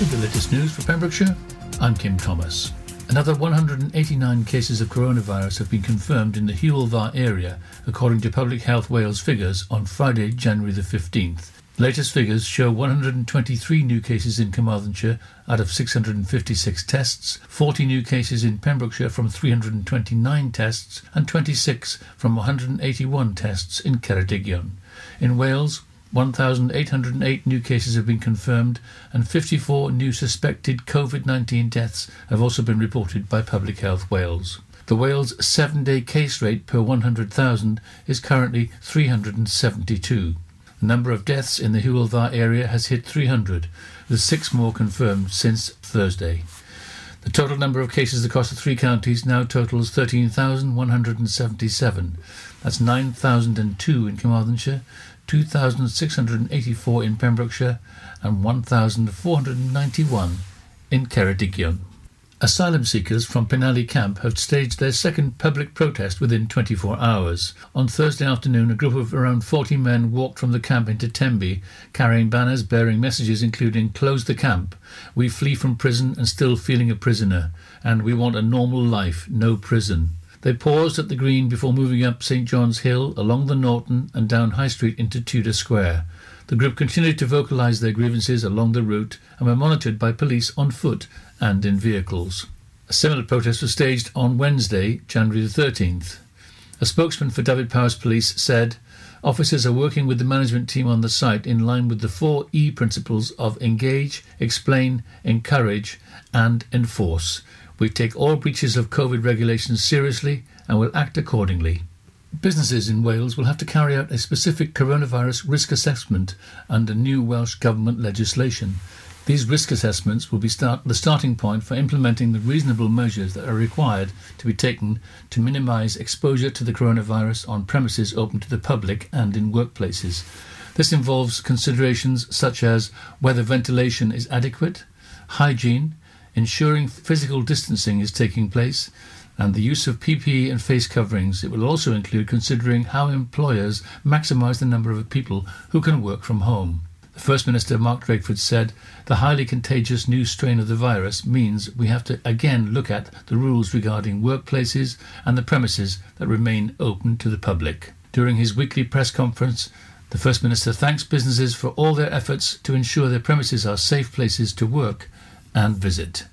With the latest news for Pembrokeshire, I'm Kim Thomas. Another 189 cases of coronavirus have been confirmed in the Dda area, according to Public Health Wales figures on Friday, January the 15th. Latest figures show 123 new cases in Carmarthenshire out of 656 tests, 40 new cases in Pembrokeshire from 329 tests, and 26 from 181 tests in Ceredigion. In Wales, 1,808 new cases have been confirmed, and 54 new suspected COVID 19 deaths have also been reported by Public Health Wales. The Wales seven day case rate per 100,000 is currently 372. The number of deaths in the Dda area has hit 300, with six more confirmed since Thursday. The total number of cases across the three counties now totals 13,177. That's 9,002 in Carmarthenshire, 2,684 in Pembrokeshire, and 1,491 in Ceredigion. Asylum seekers from Penally Camp have staged their second public protest within 24 hours. On Thursday afternoon, a group of around 40 men walked from the camp into Tenby, carrying banners bearing messages including Close the camp, We flee from prison and still feeling a prisoner, and We want a normal life, no prison. They paused at the Green before moving up St John's Hill, along the Norton, and down High Street into Tudor Square. The group continued to vocalise their grievances along the route and were monitored by police on foot and in vehicles. A similar protest was staged on Wednesday, January the 13th. A spokesman for Dyfed-Powys Police said, Officers are working with the management team on the site in line with the four E principles of engage, explain, encourage, and enforce. We take all breaches of COVID regulations seriously and will act accordingly. Businesses in Wales will have to carry out a specific coronavirus risk assessment under new Welsh Government legislation. These risk assessments will be start, the starting point for implementing the reasonable measures that are required to be taken to minimise exposure to the coronavirus on premises open to the public and in workplaces. This involves considerations such as whether ventilation is adequate, hygiene, ensuring physical distancing is taking place, and the use of PPE and face coverings. It will also include considering how employers maximise the number of people who can work from home. The First Minister Mark Drakeford said the highly contagious new strain of the virus means we have to again look at the rules regarding workplaces and the premises that remain open to the public. During his weekly press conference, the First Minister thanks businesses for all their efforts to ensure their premises are safe places to work and visit.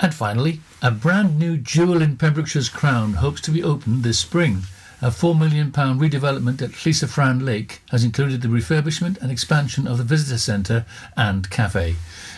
And finally, a brand new jewel in Pembrokeshire's crown hopes to be opened this spring. A £4 million redevelopment at Llysyfran Lake has included the refurbishment and expansion of the visitor centre and cafe.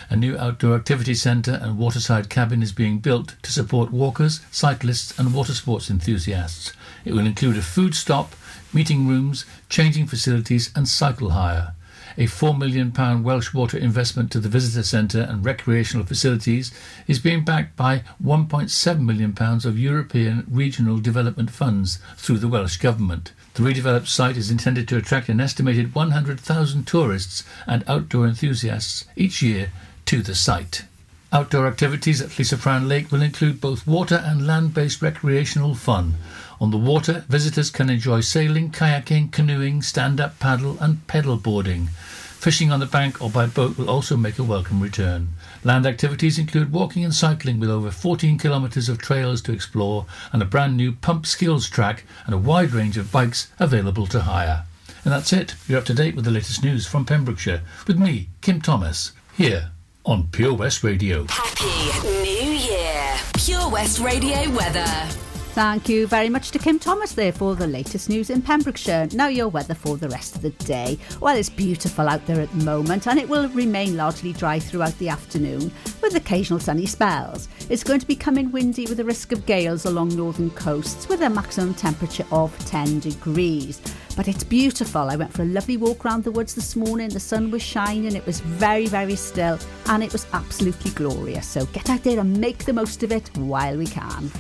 A new outdoor activity centre and waterside cabin is being built to support walkers, cyclists, and water sports enthusiasts. It will include a food stop, meeting rooms, changing facilities, and cycle hire a £4 million Welsh Water investment to the visitor centre and recreational facilities is being backed by £1.7 million of European Regional Development Funds through the Welsh Government. The redeveloped site is intended to attract an estimated 100,000 tourists and outdoor enthusiasts each year to the site. Outdoor activities at Llysyfran Lake will include both water and land-based recreational fun. On the water, visitors can enjoy sailing, kayaking, canoeing, stand-up paddle and pedal boarding. Fishing on the bank or by boat will also make a welcome return. Land activities include walking and cycling with over 14 kilometres of trails to explore and a brand new pump skills track and a wide range of bikes available to hire. And that's it. You're up to date with the latest news from Pembrokeshire with me, Kim Thomas, here on Pure West Radio. Happy New Year. Pure West Radio weather. Thank you very much to Kim Thomas there for the latest news in Pembrokeshire. Now, your weather for the rest of the day. Well, it's beautiful out there at the moment and it will remain largely dry throughout the afternoon with occasional sunny spells. It's going to be coming windy with a risk of gales along northern coasts with a maximum temperature of 10 degrees. But it's beautiful. I went for a lovely walk around the woods this morning. The sun was shining, it was very, very still, and it was absolutely glorious. So get out there and make the most of it while we can.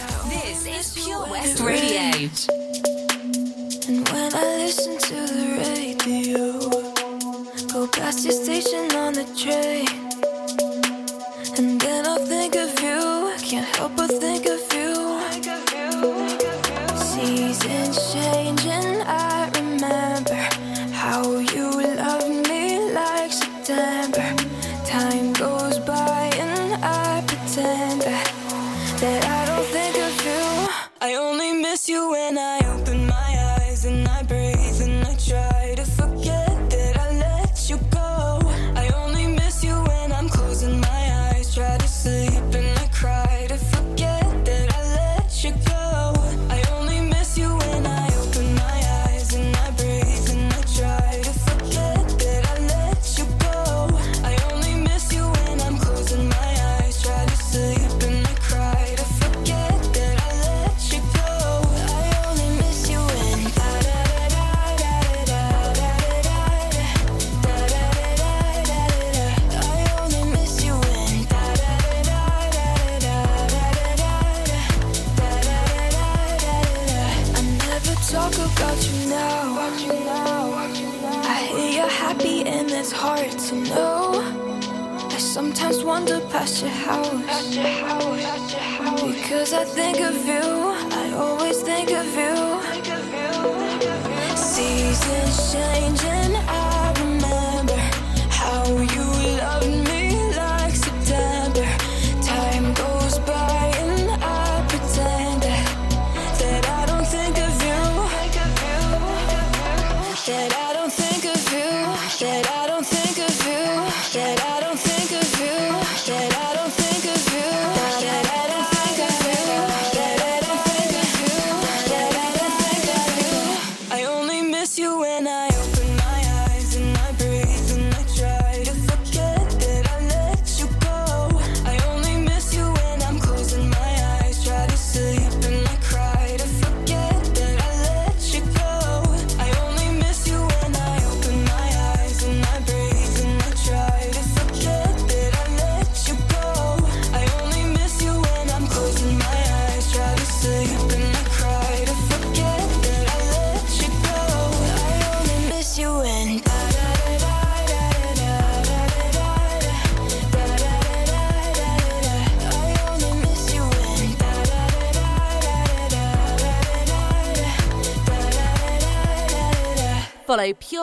This is Pure West Radio. And when I listen to the radio, go past your station on the train, and then I'll think of you. I Can't help but think of you. Seasons change, and I remember how you Follow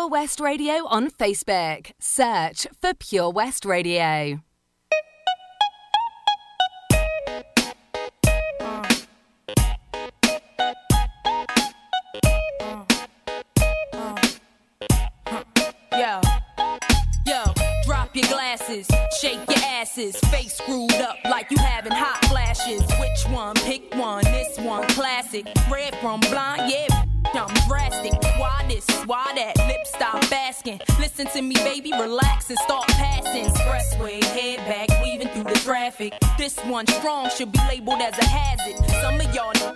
Pure West Radio on Facebook. Search for Pure West Radio. Yo, yo, drop your glasses, shake your asses, face screwed up like you having hot flashes. Which one? Pick one. This one, classic. Red from blind, yeah I'm drastic. Why this? Why that? Lip stop asking. Listen to me, baby, relax and start passing. Expressway, head back, weaving through the traffic. This one strong should be labeled as a hazard. Some of y'all.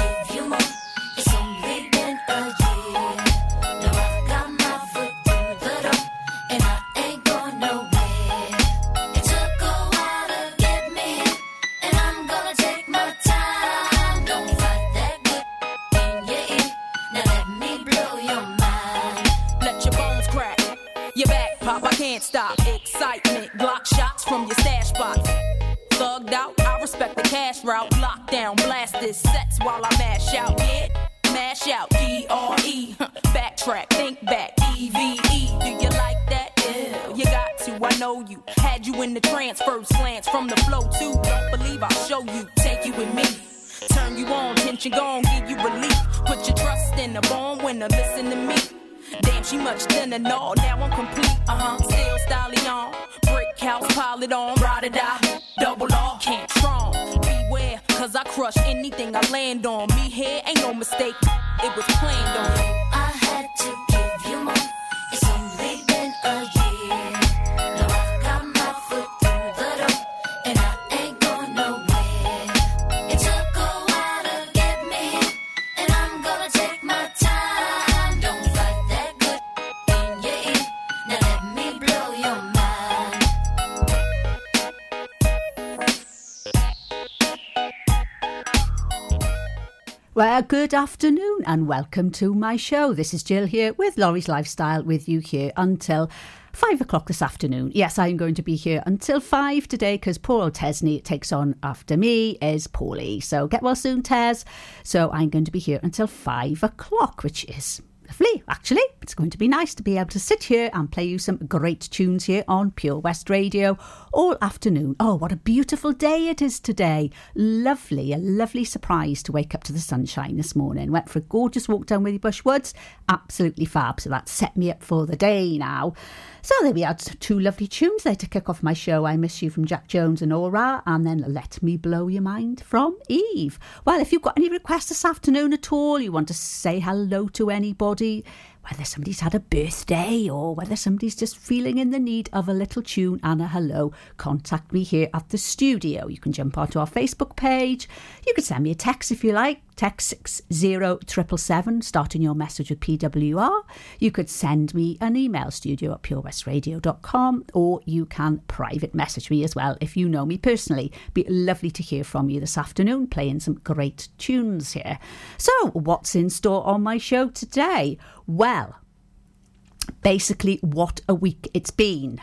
while I mash out. Yeah, mash out. D R E. Backtrack, think back. E V E. Do you like that? Yeah, you got to. I know you. Had you in the trance, first glance from the flow too. Don't believe I'll show you, take you with me. Turn you on, tension gone, give you relief. Put your trust in the born winner, listen to me. Damn, she much thinner, no, now I'm complete. Uh huh, still stallion. Brick house, pile it on, ride or die. Double R, can't strong. Beware, cause I crush anything I land on. Me here ain't no mistake, it was planned on. I had to give you more. It's only been a year. Well, good afternoon and welcome to my show. This is Jill here with Lawrie's Lifestyle with you here until five o'clock this afternoon. Yes, I'm going to be here until five today because poor old Tesney takes on after me is Paulie. So get well soon, Tez. So I'm going to be here until five o'clock, which is lovely, actually. It's going to be nice to be able to sit here and play you some great tunes here on Pure West Radio all afternoon. Oh, what a beautiful day it is today. Lovely, a lovely surprise to wake up to the sunshine this morning. Went for a gorgeous walk down Willie Bush Woods. Absolutely fab. So that set me up for the day now. So there we are, two lovely tunes there to kick off my show. I Miss You from Jax Jones and Au/Ra, and then Let Me Blow Your Mind from Eve. Well, if you've got any requests this afternoon at all, you want to say hello to anybody, whether somebody's had a birthday or whether somebody's just feeling in the need of a little tune and a hello, contact me here at the studio. You can jump onto our Facebook page. You can send me a text if you like. Text 60777, starting your message with PWR. You could send me an email, studio at purewestradio.com, or you can private message me as well if you know me personally. Be lovely to hear from you this afternoon, playing some great tunes here. So, what's in store on my show today? Well, basically, what a week it's been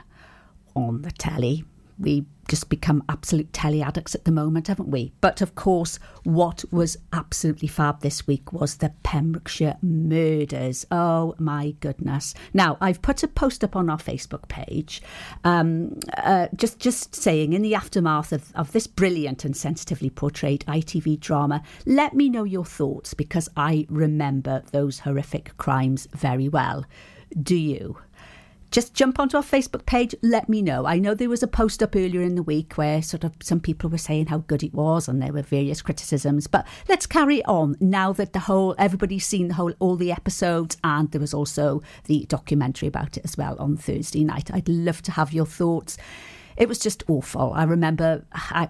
on the telly. We just become absolute telly addicts at the moment, haven't we? But of course, what was absolutely fab this week was the Pembrokeshire murders. Oh my goodness! Now I've put a post up on our Facebook page, um, uh, just just saying in the aftermath of, of this brilliant and sensitively portrayed ITV drama, let me know your thoughts because I remember those horrific crimes very well. Do you? Just jump onto our Facebook page, let me know. I know there was a post up earlier in the week where sort of some people were saying how good it was and there were various criticisms, but let's carry on now that the whole everybody's seen the whole all the episodes and there was also the documentary about it as well on Thursday night. I'd love to have your thoughts. It was just awful. I remember I,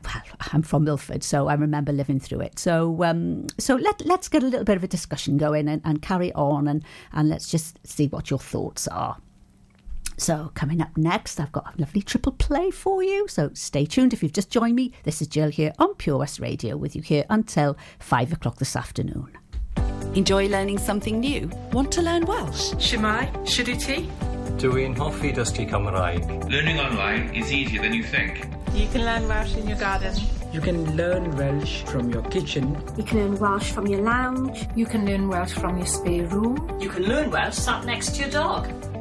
I'm from Milford, so I remember living through it. So um, so let let's get a little bit of a discussion going and, and carry on and, and let's just see what your thoughts are. So, coming up next, I've got a lovely triple play for you. So, stay tuned if you've just joined me. This is Jill here on Pure West Radio with you here until five o'clock this afternoon. Enjoy learning something new? Want to learn Welsh? Shwmae, Shuduti. Dwi'n hoffi dysgu Cymraeg. Learning online is easier than you think. You can learn Welsh in your garden. You can learn Welsh from your kitchen. You can learn Welsh from your lounge. You can learn Welsh from your spare room. You can learn Welsh sat next to your dog.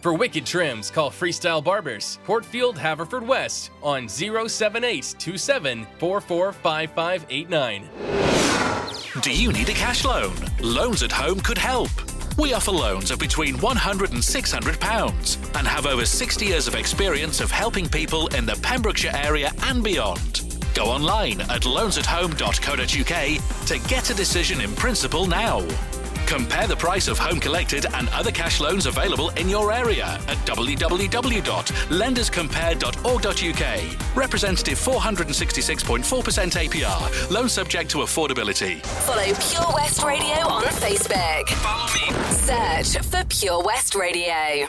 For wicked trims, call Freestyle Barbers, Portfield, Haverfordwest on 07827 Do you need a cash loan? Loans at Home could help. We offer loans of between £100 and £600 and have over 60 years of experience of helping people in the Pembrokeshire area and beyond. Go online at loansathome.co.uk to get a decision in principle now. Compare the price of home collected and other cash loans available in your area at www.lenderscompare.org.uk. Representative 466.4% APR. Loan subject to affordability. Follow Pure West Radio on Facebook. Follow me. Search for Pure West Radio.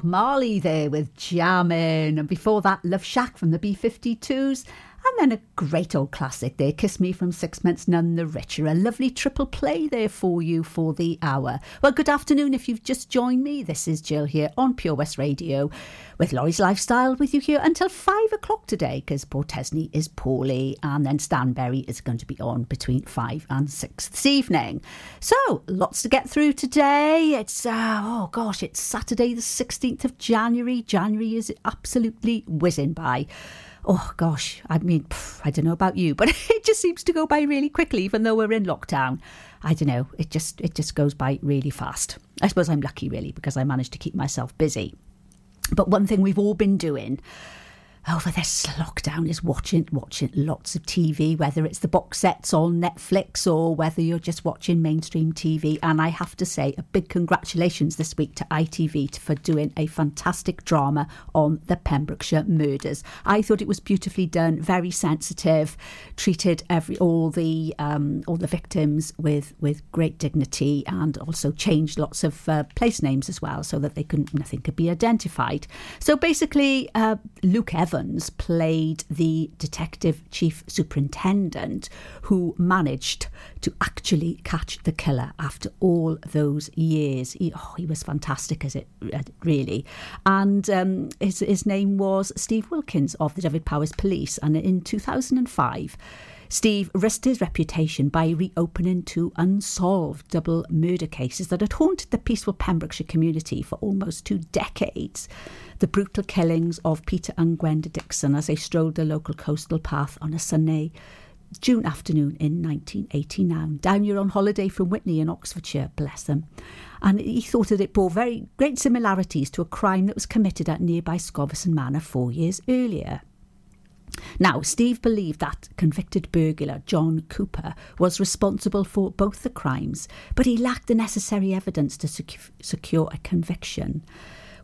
Bob Marley there with Jammin'. And before that, Love Shack from the B 52s. And then a great old classic there, Kiss Me from Sixpence None the Richer. A lovely triple play there for you for the hour. Well, good afternoon if you've just joined me. This is Jill here on Pure West Radio with Lawrie's Lifestyle with you here until five o'clock today because Portesney is poorly and then Stanberry is going to be on between five and six this evening. So, lots to get through today. It's, uh, oh gosh, it's Saturday the 16th of January. January is absolutely whizzing by. Oh gosh, I mean, pff, I don't know about you, but it just seems to go by really quickly, even though we're in lockdown. I don't know, it just it just goes by really fast. I suppose I'm lucky, really, because I managed to keep myself busy. But one thing we've all been doing over this lockdown is watching watching lots of TV, whether it's the box sets on Netflix or whether you're just watching mainstream TV. And I have to say a big congratulations this week to ITV for doing a fantastic drama on the Pembrokeshire murders. I thought it was beautifully done, very sensitive, treated every all the um, all the victims with with great dignity, and also changed lots of uh, place names as well, so that they couldn't nothing could be identified. So basically, uh, Luke Evans Evans played the detective chief superintendent who managed to actually catch the killer after all those years. He, oh, he was fantastic as it really. And um, his, his name was Steve Wilkins of the Dyfed-Powys Police. And in 2005, Steve risked his reputation by reopening two unsolved double murder cases that had haunted the peaceful Pembrokeshire community for almost two decades. The brutal killings of Peter and Gwenda Dixon as they strolled the local coastal path on a Sunday June afternoon in 1989, down here on holiday from Witney in Oxfordshire, bless them. And he thought that it bore very great similarities to a crime that was committed at nearby Scoveston Manor four years earlier. Now, Steve believed that convicted burglar John Cooper was responsible for both the crimes, but he lacked the necessary evidence to sec- secure a conviction.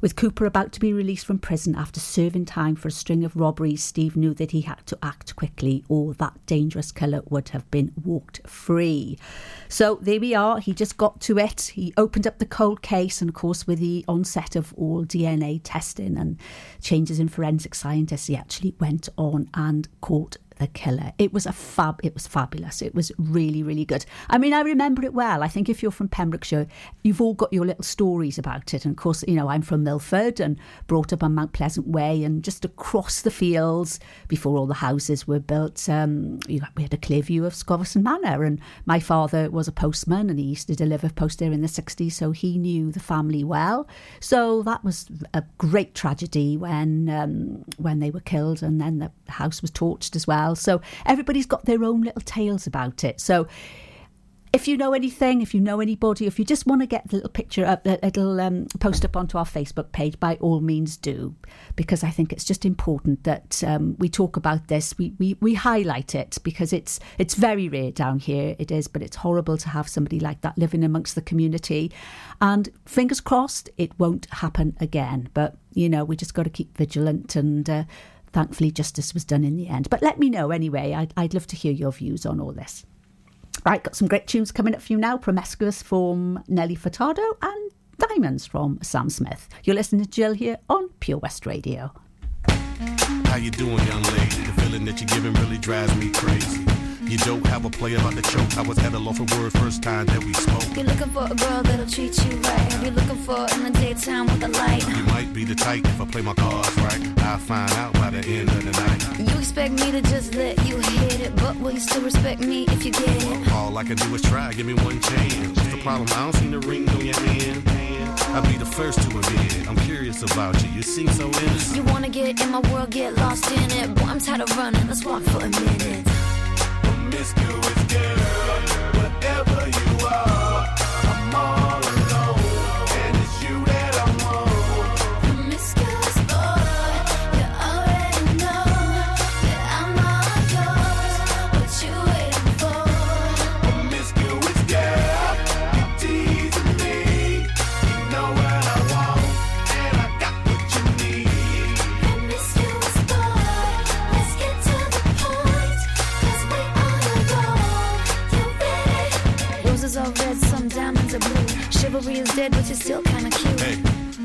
With Cooper about to be released from prison after serving time for a string of robberies, Steve knew that he had to act quickly or that dangerous killer would have been walked free. So there we are. He just got to it. He opened up the cold case, and of course, with the onset of all DNA testing and changes in forensic scientists, he actually went on and caught the killer. It was a fab. It was fabulous. It was really, really good. I mean, I remember it well. I think if you're from Pembrokeshire, you've all got your little stories about it. And of course, you know, I'm from Milford and brought up on Mount Pleasant Way, and just across the fields before all the houses were built, um, we had a clear view of Scoveston Manor. And my father was a postman, and he used to deliver post there in the '60s, so he knew the family well. So that was a great tragedy when um, when they were killed, and then the house was torched as well. So everybody's got their own little tales about it. So if you know anything, if you know anybody, if you just want to get the little picture up, a little um, post up onto our Facebook page, by all means do, because I think it's just important that um, we talk about this. We, we we highlight it because it's it's very rare down here. It is, but it's horrible to have somebody like that living amongst the community. And fingers crossed, it won't happen again. But you know, we just got to keep vigilant and. Uh, thankfully, justice was done in the end. But let me know anyway. I'd, I'd love to hear your views on all this. Right, got some great tunes coming up for you now. Promiscuous from Nelly Furtado and Diamonds from Sam Smith. You're listening to Jill here on Pure West Radio. How you doing, young lady? The feeling that you're giving really drives me crazy. You don't have a play about the choke. I was at a loss for words first time that we spoke. You're looking for a girl that'll treat you right. You're looking for in the daytime with a light. You might be the type if I play my cards right. I'll find out by the end of the night. You expect me to just let you hit it, but will you still respect me if you get it? All I can do is try, give me one chance. What's the problem? I don't see the ring on your hand. I'll be the first to admit it. I'm curious about you. You seem so innocent. You wanna get in my world, get lost in it. Boy, I'm tired of running. Let's walk for a minute. Promiscuous girl, whatever you are,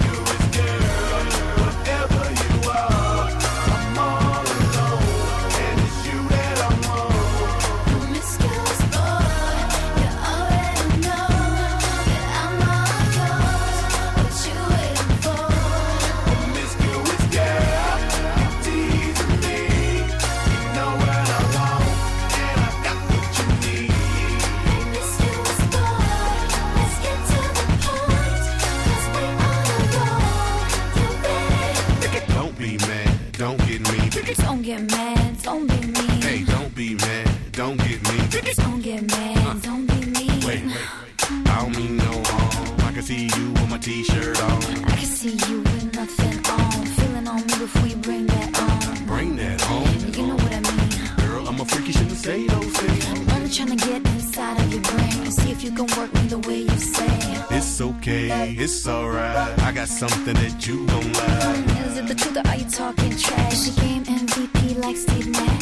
Girl, t-shirt on. I can see you with nothing on. Feeling on me before you bring that on. Bring that home. You know what I mean. Girl, I'm a freak, you shouldn't say those things. I'm trying to get inside of your brain see if you can work me the way you say. It's okay, it's alright. I got something that you gon' like. Is it the truth or are you talking trash? She came MVP like Steve Nash.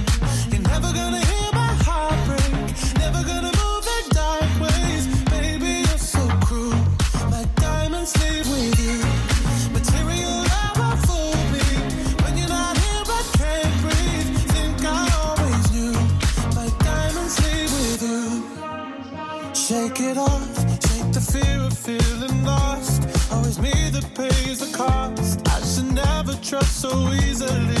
So easily.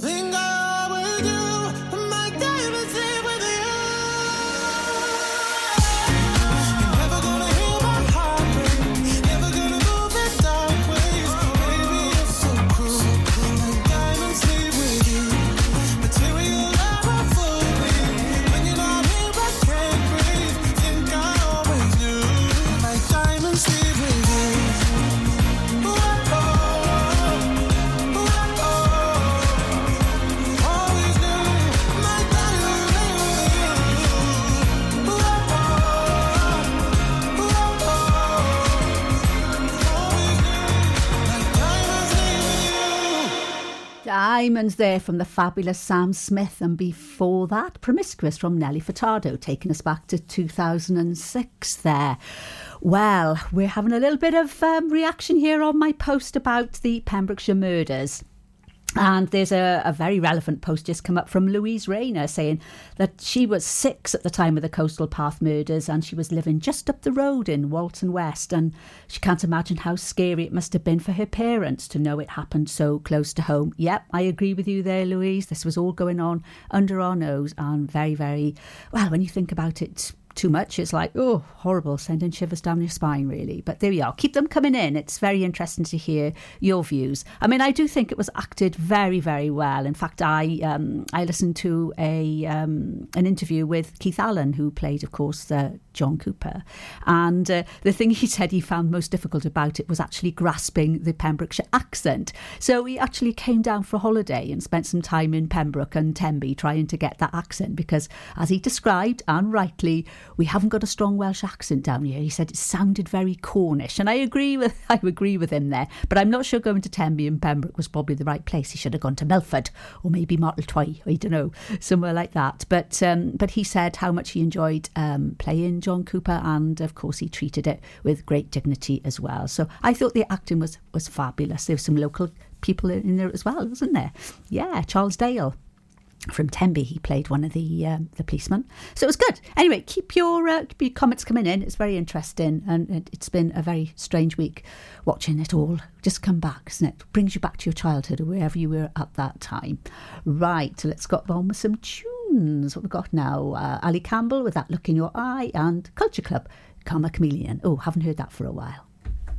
Diamonds there from the fabulous Sam Smith, and before that, Promiscuous from Nelly Furtado, taking us back to 2006 there. Well, we're having a little bit of um, reaction here on my post about the Pembrokeshire murders. And there's a, a very relevant post just come up from Louise Rayner saying that she was six at the time of the Coastal Path murders and she was living just up the road in Walton West. And she can't imagine how scary it must have been for her parents to know it happened so close to home. Yep, I agree with you there, Louise. This was all going on under our nose and very, very, well, when you think about it, too much, it's like, oh, horrible, sending shivers down your spine, really. But there we are. Keep them coming in. It's very interesting to hear your views. I mean, I do think it was acted very, very well. In fact, I um, I listened to a um, an interview with Keith Allen, who played, of course, uh, John Cooper. And uh, the thing he said he found most difficult about it was actually grasping the Pembrokeshire accent. So he actually came down for a holiday and spent some time in Pembroke and Tenby trying to get that accent because, as he described, and rightly, we haven't got a strong Welsh accent down here. He said it sounded very Cornish, and I agree with I agree with him there. But I'm not sure going to Tenby and Pembroke was probably the right place. He should have gone to Milford or maybe Martletwy. I don't know, somewhere like that. But um, but he said how much he enjoyed um, playing John Cooper, and of course he treated it with great dignity as well. So I thought the acting was was fabulous. There were some local people in there as well, wasn't there? Yeah, Charles Dale from Tenby. He played one of the um, the policemen, so it was good. Anyway, keep your uh, keep your comments coming in. It's very interesting, and it, it's been a very strange week watching it all. Just come back, isn't it? Brings you back to your childhood or wherever you were at that time. Right, so let's get on with some tunes. What we've got now? Uh, Ali Campbell with that look in your eye, and Culture Club, Karma Chameleon. Oh, haven't heard that for a while.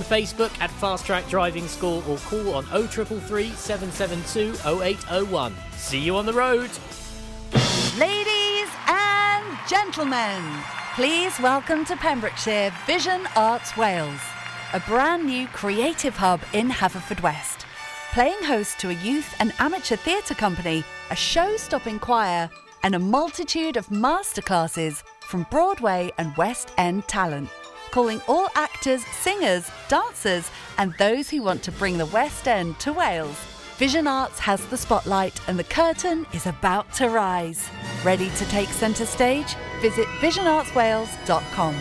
Facebook at Fast Track Driving School or call on 0333 772 0801. See you on the road. Ladies and gentlemen, please welcome to Pembrokeshire Vision Arts Wales, a brand new creative hub in Haverfordwest. Playing host to a youth and amateur theatre company, a show stopping choir, and a multitude of masterclasses from Broadway and West End talent calling all actors, singers, dancers, and those who want to bring the West End to Wales. Vision Arts has the spotlight and the curtain is about to rise. Ready to take centre stage? Visit visionartswales.com.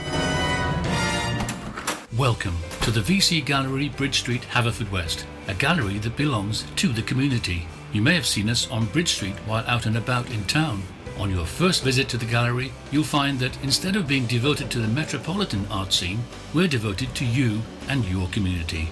Welcome to the VC Gallery, Bridge Street, Haverfordwest, a gallery that belongs to the community. You may have seen us on Bridge Street while out and about in town. On your first visit to the gallery, you'll find that instead of being devoted to the metropolitan art scene, we're devoted to you and your community.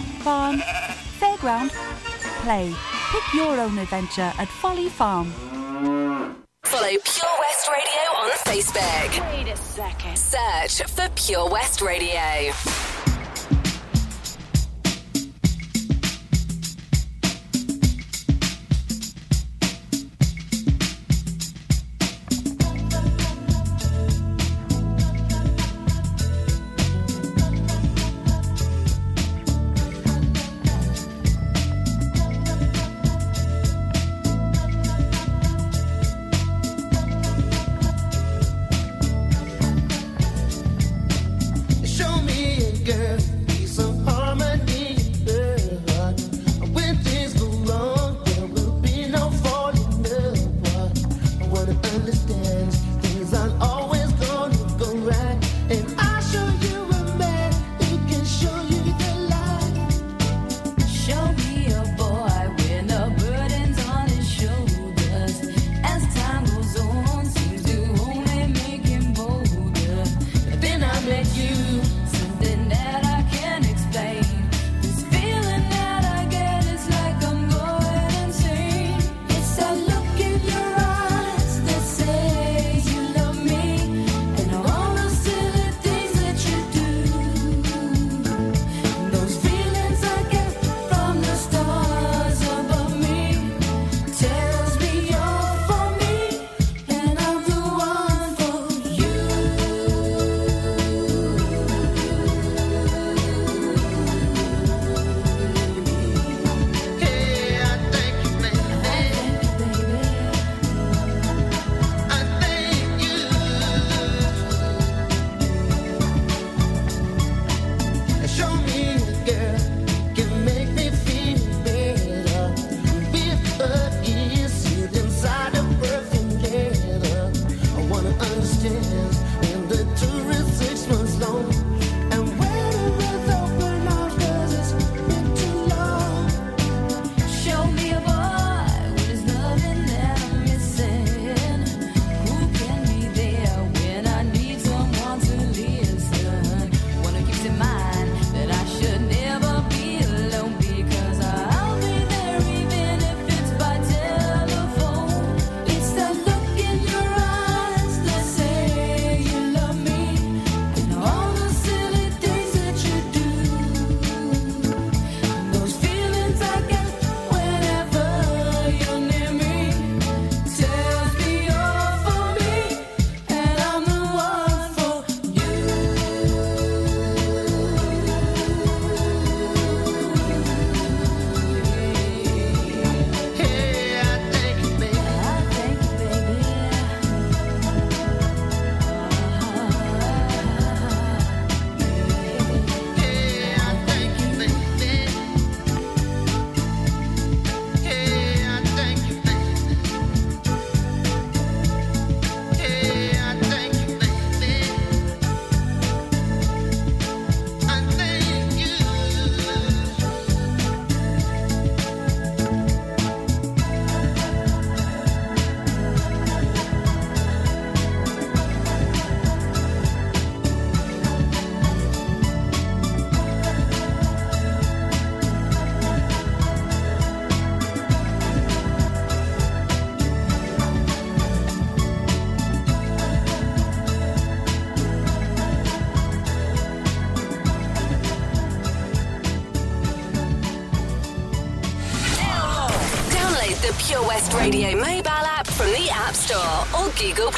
farm, fairground, play. Pick your own adventure at Folly Farm. Follow Pure West Radio on Facebook. Wait a second. Search for Pure West Radio.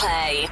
Play.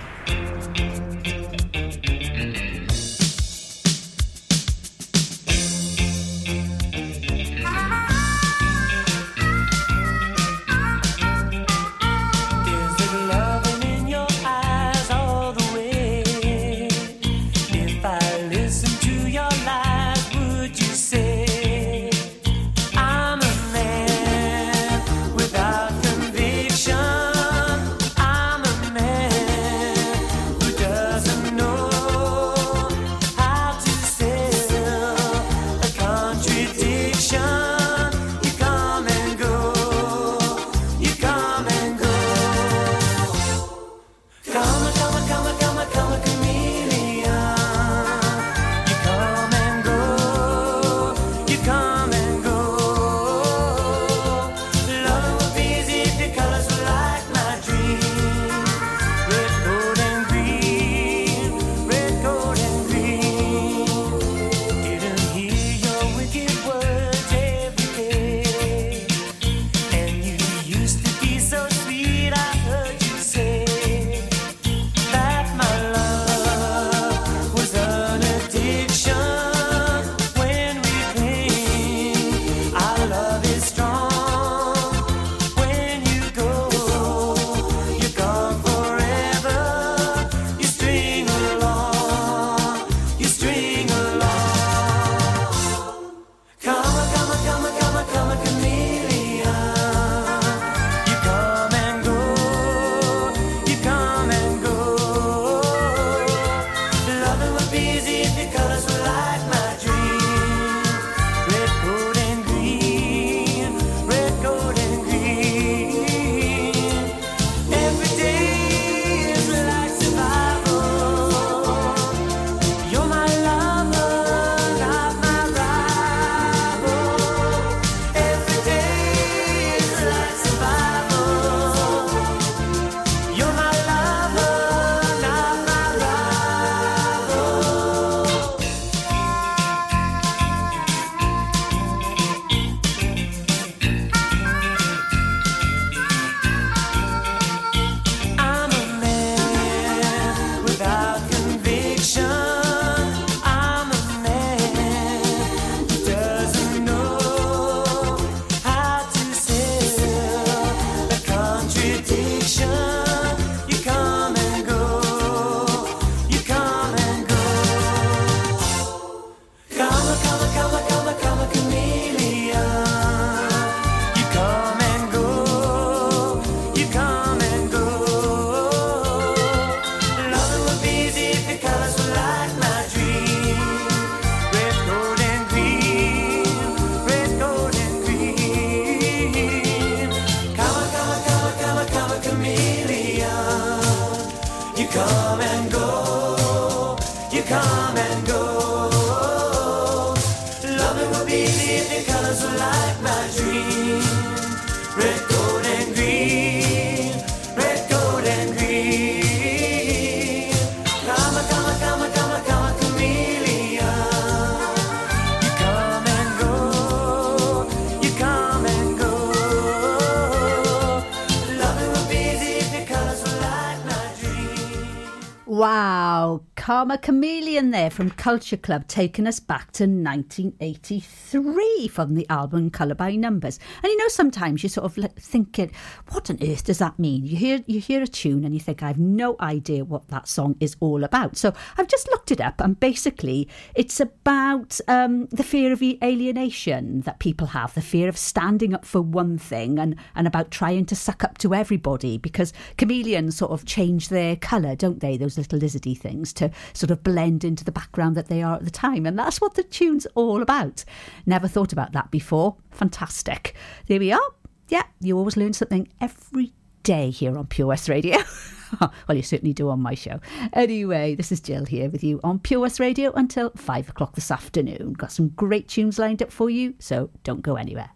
Karma Chameleon there from Culture Club, taking us back to 1983 from the album Colour by Numbers. And you know, sometimes you're sort of like thinking, what on earth does that mean? You hear you hear a tune and you think, I have no idea what that song is all about. So I've just looked it up, and basically, it's about um, the fear of alienation that people have, the fear of standing up for one thing, and and about trying to suck up to everybody because chameleons sort of change their colour, don't they? Those little lizardy things to sort of blend into the background that they are at the time. And that's what the tune's all about. Never thought about that before. Fantastic. There we are. Yeah, you always learn something every day here on Pure West Radio. well, you certainly do on my show. Anyway, this is Jill here with you on Pure West Radio until five o'clock this afternoon. Got some great tunes lined up for you, so don't go anywhere.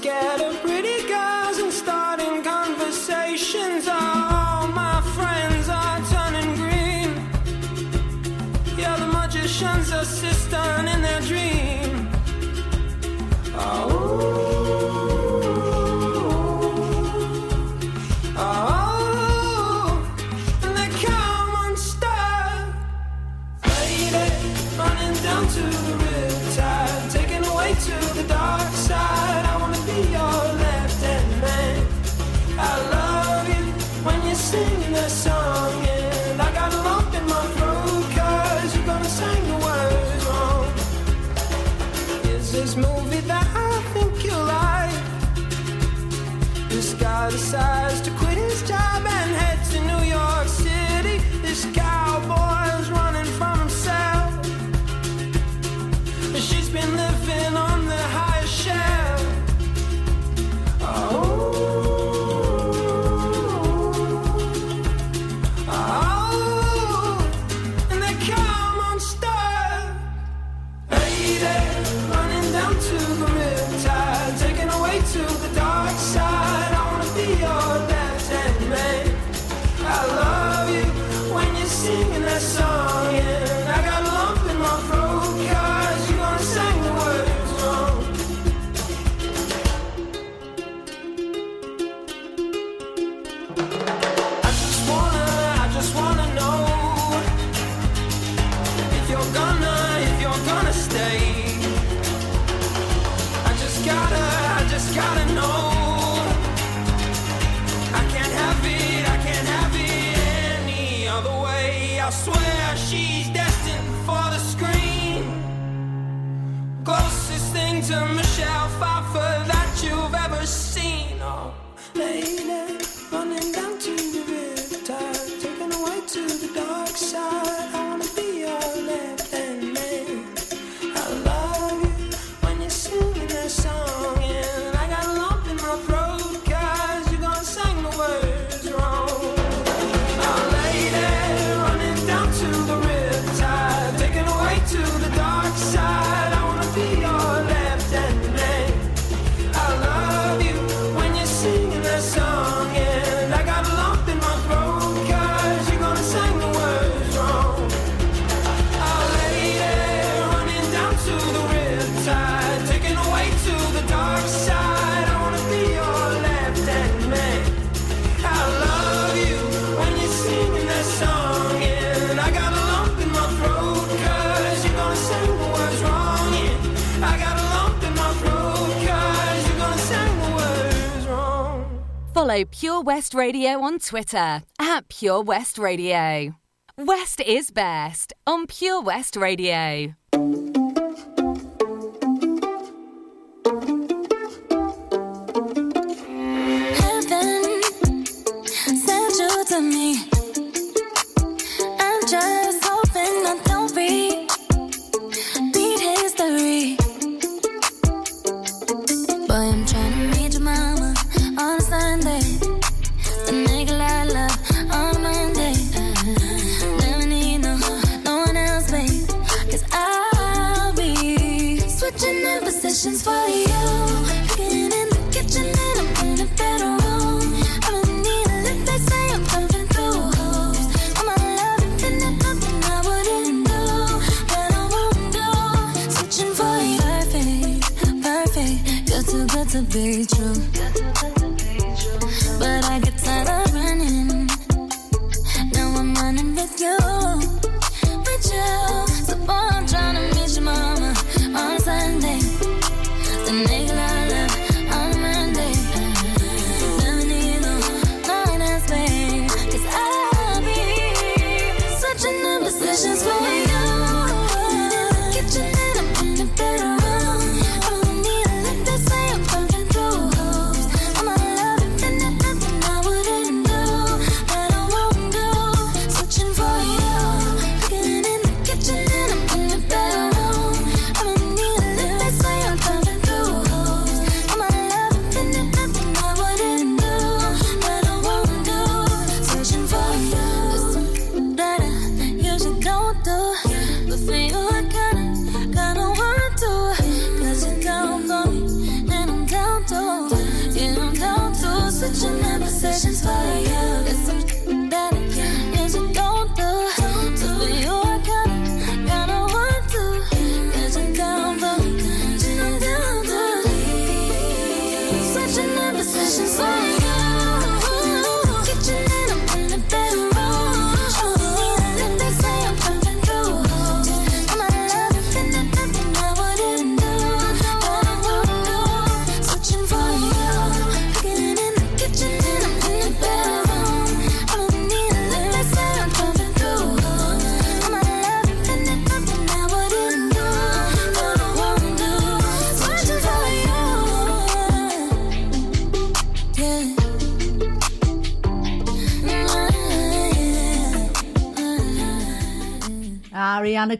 Scared of pretty side side. follow Pure West Radio on Twitter at Pure West Radio. West is best on Pure West Radio.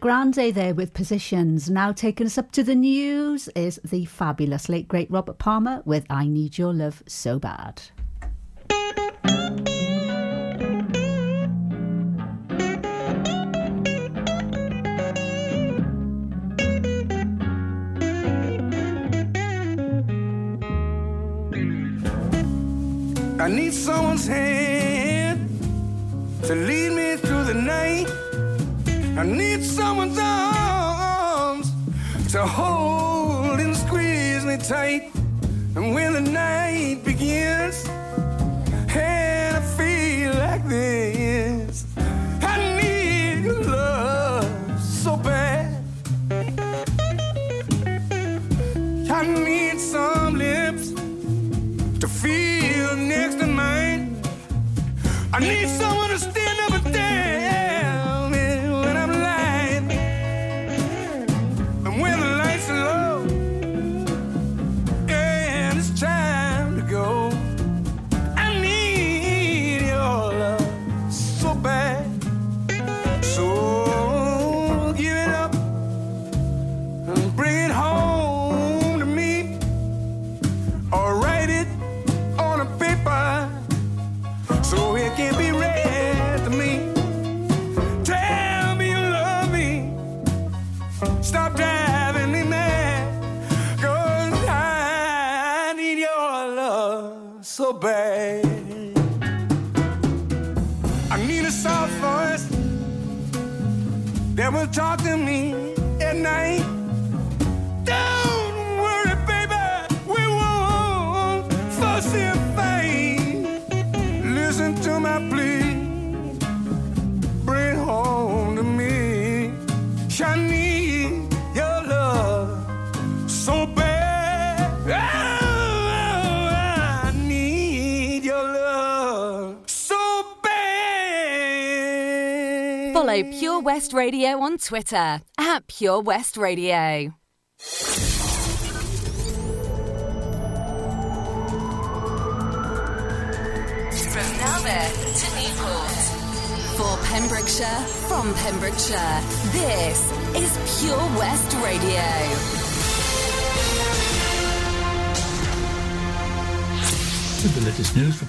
Grande there with positions. Now taking us up to the news is the fabulous late great Robert Palmer with I Need Your Love So Bad. I need someone's hand to lead me through the night. I need someone's arms to hold and squeeze me tight. And when the night begins and I feel like this, I need your love so bad. I need some lips to feel next to mine. I need someone to stand talk to me West Radio on Twitter at Pure West Radio. From Narberth to Newport. For Pembrokeshire, from Pembrokeshire, this is Pure West Radio. The latest news